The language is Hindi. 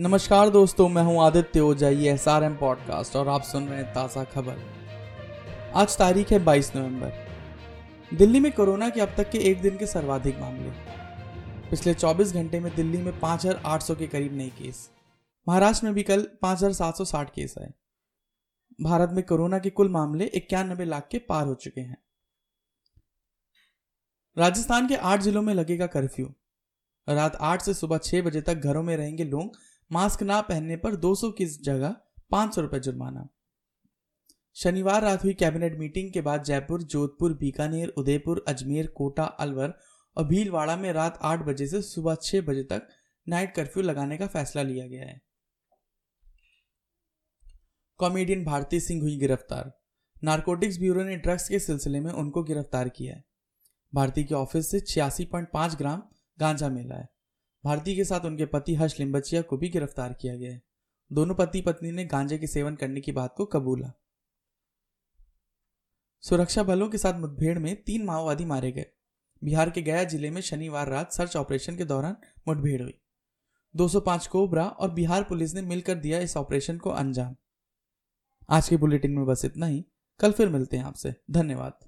नमस्कार दोस्तों मैं हूँ आदित्य ओझाई एस आर एम पॉडकास्ट और आप सुन रहे हैं ताज़ा खबर। आज तारीख है 22 नवंबर। दिल्ली में कोरोना के अब तक के एक दिन के सर्वाधिक मामले। पिछले 24 घंटे में दिल्ली में 5,800 के करीब नए केस। महाराष्ट्र में भी कल 5,760 केस आए। भारत में कोरोना के कुल मामले इक्यानबे लाख के पार हो चुके हैं। राजस्थान के आठ जिलों में लगेगा कर्फ्यू। रात आठ से सुबह छह बजे तक घरों में रहेंगे लोग मास्क ना पहनने पर 200 की जगह पाँच सौ रुपए जुर्माना। शनिवार रात हुई कैबिनेट मीटिंग के बाद जयपुर, जोधपुर, बीकानेर, उदयपुर, अजमेर, कोटा, अलवर और भीलवाड़ा में रात आठ बजे से सुबह छह बजे तक नाइट कर्फ्यू लगाने का फैसला लिया गया है। कॉमेडियन भारती सिंह हुई गिरफ़्तार। नारकोटिक्स ब्यूरो ने ड्रग्स के सिलसिले में उनको गिरफ़्तार किया है। भारती के ऑफ़िस से छियासी ग्राम गांजा मिला है। भारती के साथ उनके पति हर्ष लिम्बचिया को भी गिरफ़्तार किया गया दोनों पति पत्नी ने गांजे के सेवन करने की बात को कबूला। सुरक्षा बलों के साथ मुठभेड़ में तीन माओवादी मारे गए। बिहार के गया ज़िले में शनिवार रात सर्च ऑपरेशन के दौरान मुठभेड़ हुई। 205 कोबरा और बिहार पुलिस ने मिलकर दिया इस ऑपरेशन को अंजाम। आज के बुलेटिन में बस इतना ही। कल फिर मिलते हैं आपसे। धन्यवाद।